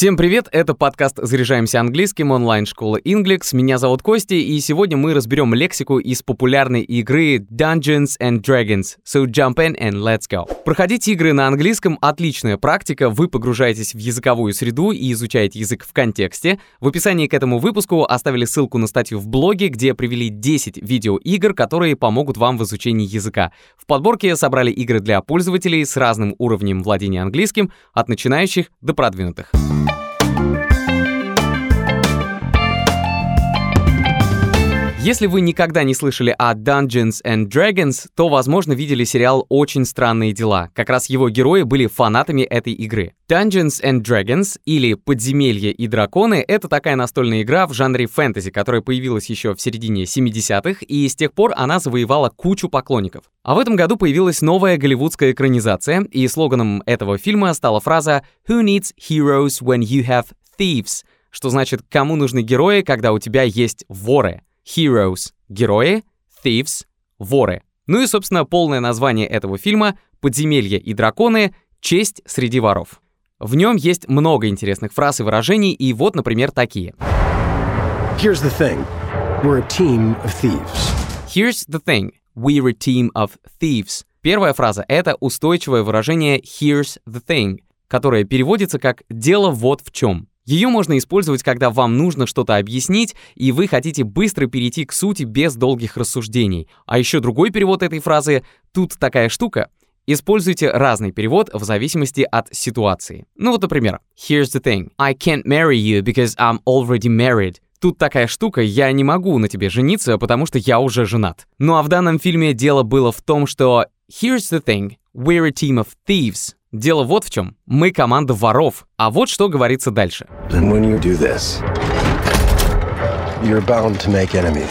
Всем привет, это подкаст «Заряжаемся английским» онлайн-школы Inglix. Меня зовут Костя, и сегодня мы разберем лексику из популярной игры Dungeons and Dragons. So jump in and let's go. Проходить игры на английском — отличная практика. Вы погружаетесь в языковую среду и изучаете язык в контексте. В описании к этому выпуску оставили ссылку на статью в блоге, где привели 10 видеоигр, которые помогут вам в изучении языка. В подборке собрали игры для пользователей с разным уровнем владения английским, от начинающих до продвинутых. Если вы никогда не слышали о Dungeons and Dragons, то, возможно, видели сериал «Очень странные дела». Как раз его герои были фанатами этой игры. Dungeons and Dragons, или «Подземелья и драконы» — это такая настольная игра в жанре фэнтези, которая появилась еще в середине 70-х, и с тех пор она завоевала кучу поклонников. А в этом году появилась новая голливудская экранизация, и слоганом этого фильма стала фраза «Who needs heroes when you have thieves?» что значит «Кому нужны герои, когда у тебя есть воры?» Heroes — герои, Thieves — воры. Ну и, собственно, полное название этого фильма «Подземелья и драконы. Честь среди воров». В нем есть много интересных фраз и выражений, и вот, например, такие. Here's the thing. We're a team of thieves. Here's the thing. We're a team of thieves. Первая фраза — это устойчивое выражение «here's the thing», которое переводится как «дело вот в чем». Ее можно использовать, когда вам нужно что-то объяснить, и вы хотите быстро перейти к сути без долгих рассуждений. А еще другой перевод этой фразы «тут такая штука». Используйте разный перевод в зависимости от ситуации. Ну вот, например, «Here's the thing. I can't marry you because I'm already married». Тут такая штука, я не могу на тебе жениться, потому что я уже женат. Ну а в данном фильме дело было в том, что «Here's the thing. We're a team of thieves». Дело вот в чем. Мы команда воров. А вот что говорится дальше. And when you do this, you're bound to make enemies.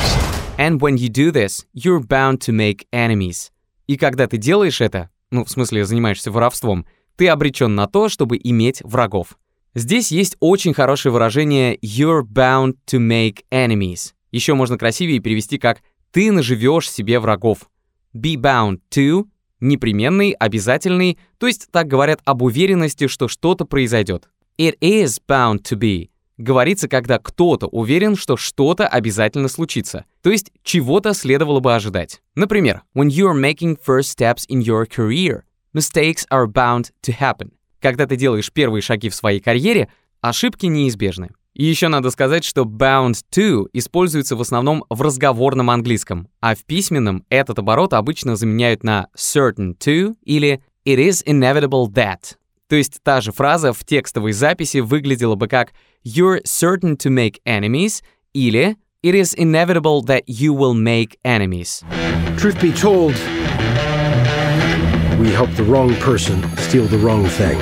And when you do this, you're bound to make enemies. И когда ты делаешь это, ну, в смысле, занимаешься воровством, ты обречен на то, чтобы иметь врагов. Здесь есть очень хорошее выражение «you're bound to make enemies». Еще можно красивее перевести как «ты наживешь себе врагов». Be bound to непременный, обязательный, то есть так говорят об уверенности, что что-то произойдет. It is bound to be. Говорится, когда кто-то уверен, что что-то обязательно случится, то есть чего-то следовало бы ожидать. Например, when you are making first steps in your career, mistakes are bound to happen. Когда ты делаешь первые шаги в своей карьере, ошибки неизбежны. И еще надо сказать, что bound to используется в основном в разговорном английском, а в письменном этот оборот обычно заменяют на certain to или it is inevitable that. То есть та же фраза в текстовой записи выглядела бы как you're certain to make enemies или it is inevitable that you will make enemies. Truth be told, we helped the wrong person steal the wrong thing.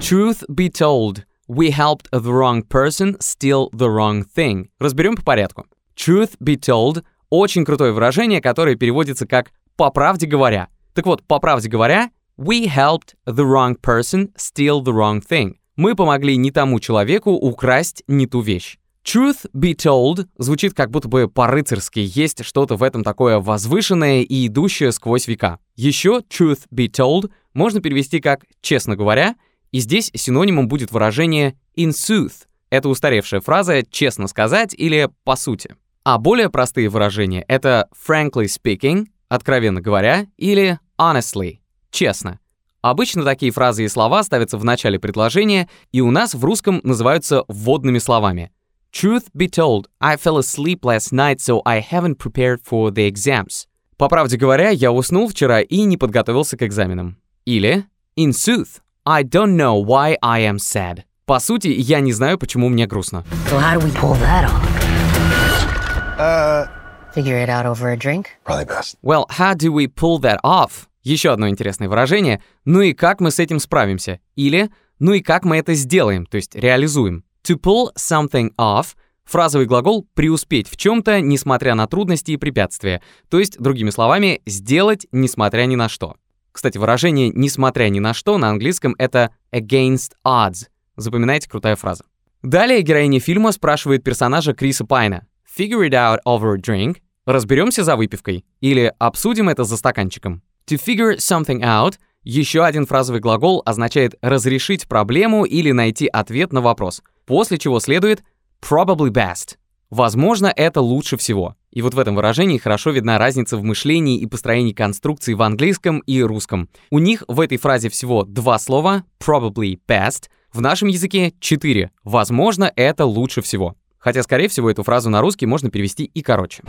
Truth be told, We helped the wrong person steal the wrong thing. Разберем по порядку. Truth be told — очень крутое выражение, которое переводится как «по правде говоря». Так вот, по правде говоря, we helped the wrong person steal the wrong thing. Мы помогли не тому человеку украсть не ту вещь. Truth be told звучит как будто бы по-рыцарски, есть что-то в этом такое возвышенное и идущее сквозь века. Еще truth be told можно перевести как «честно говоря», и здесь синонимом будет выражение in sooth. Это устаревшая фраза «честно сказать» или «по сути». А более простые выражения — это frankly speaking, откровенно говоря, или honestly, честно. Обычно такие фразы и слова ставятся в начале предложения, и у нас в русском называются вводными словами. Truth be told, I fell asleep last night, so I haven't prepared for the exams. По правде говоря, я уснул вчера и не подготовился к экзаменам. Или in sooth, I don't know why I am sad. По сути, я не знаю, почему мне грустно. So how do we pull that off? Uh, Figure it out over a drink? Probably best. Well, how do we pull that off? Еще одно интересное выражение. Ну и как мы с этим справимся? Или ну и как мы это сделаем, то есть реализуем. To pull something off — фразовый глагол «преуспеть в чем-то, несмотря на трудности и препятствия», то есть, другими словами, сделать, несмотря ни на что. Кстати, выражение «несмотря ни на что» на английском это against odds. Запоминайте, крутая фраза. Далее героиня фильма спрашивает персонажа Криса Пайна «Figure it out over a drink?» «Разберемся за выпивкой?» или «Обсудим это за стаканчиком?» To figure something out Еще один фразовый глагол означает разрешить проблему или найти ответ на вопрос, после чего следует probably best. Возможно, это лучше всего. И вот в этом выражении хорошо видна разница в мышлении и построении конструкции в английском и русском. У них в этой фразе всего два слова probably best, в нашем языке четыре. Возможно, это лучше всего. Хотя, скорее всего, эту фразу на русский можно перевести и короче.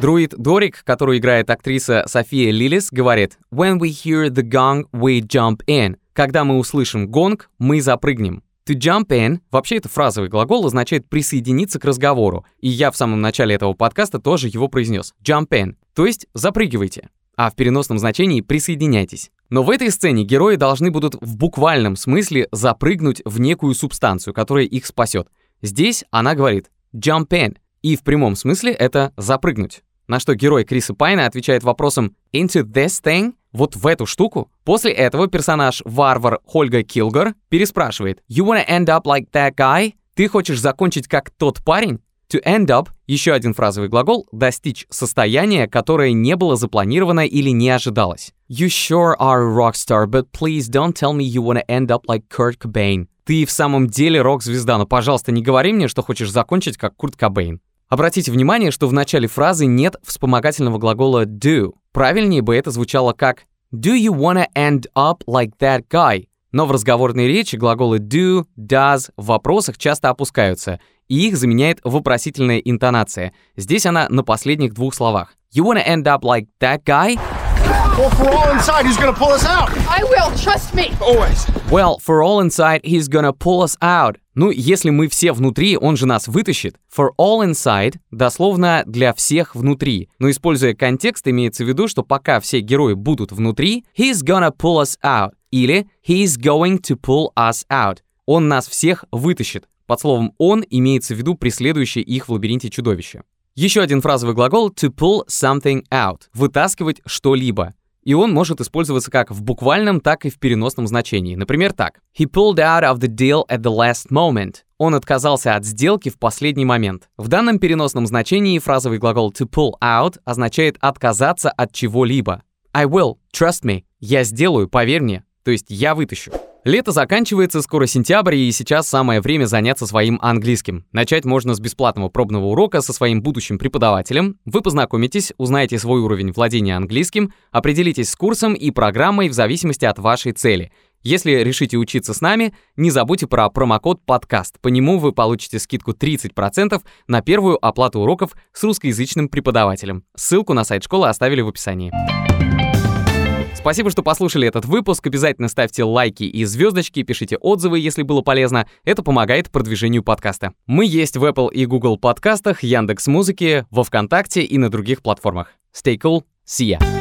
Друид Дорик, которую играет актриса София Лилис, говорит «When we hear the gong, we jump in». Когда мы услышим гонг, мы запрыгнем. To jump in, вообще это фразовый глагол, означает присоединиться к разговору. И я в самом начале этого подкаста тоже его произнес. Jump in, то есть запрыгивайте. А в переносном значении присоединяйтесь. Но в этой сцене герои должны будут в буквальном смысле запрыгнуть в некую субстанцию, которая их спасет. Здесь она говорит jump in, и в прямом смысле это запрыгнуть. На что герой Криса Пайна отвечает вопросом into this thing, вот в эту штуку. После этого персонаж варвар Хольга Килгар переспрашивает You wanna end up like that guy? Ты хочешь закончить как тот парень? To end up — еще один фразовый глагол — достичь состояния, которое не было запланировано или не ожидалось. You sure are a rock star, but please don't tell me you wanna end up like Kurt Cobain. Ты в самом деле рок-звезда, но, пожалуйста, не говори мне, что хочешь закончить как Курт Кобейн. Обратите внимание, что в начале фразы нет вспомогательного глагола do. Правильнее бы это звучало как Do you wanna end up like that guy? Но в разговорной речи глаголы do, does в вопросах часто опускаются, и их заменяет вопросительная интонация. Здесь она на последних двух словах. You wanna end up like that guy? Well, for all inside, he's gonna pull us out. I will, trust me. Always. Well, for all inside, he's gonna pull us out. Ну, если мы все внутри, он же нас вытащит. For all inside дословно для всех внутри. Но используя контекст, имеется в виду, что пока все герои будут внутри, he's gonna pull us out. Или he's going to pull us out. Он нас всех вытащит. Под словом «он» имеется в виду преследующее их в лабиринте чудовище. Еще один фразовый глагол to pull something out — вытаскивать что-либо. И он может использоваться как в буквальном, так и в переносном значении. Например, так. He pulled out of the deal at the last moment. Он отказался от сделки в последний момент. В данном переносном значении фразовый глагол to pull out означает отказаться от чего-либо. I will, trust me. Я сделаю, поверь мне. То есть я вытащу. Лето заканчивается, скоро сентябрь, и сейчас самое время заняться своим английским. Начать можно с бесплатного пробного урока со своим будущим преподавателем. Вы познакомитесь, узнаете свой уровень владения английским, определитесь с курсом и программой в зависимости от вашей цели. Если решите учиться с нами, не забудьте про промокод «Подкаст». По нему вы получите скидку 30% на первую оплату уроков с русскоязычным преподавателем. Ссылку на сайт школы оставили в описании. Спасибо, что послушали этот выпуск. Обязательно ставьте лайки и звездочки, пишите отзывы, если было полезно. Это помогает продвижению подкаста. Мы есть в Apple и Google подкастах, Яндекс Музыке, во Вконтакте и на других платформах. Stay cool. See ya.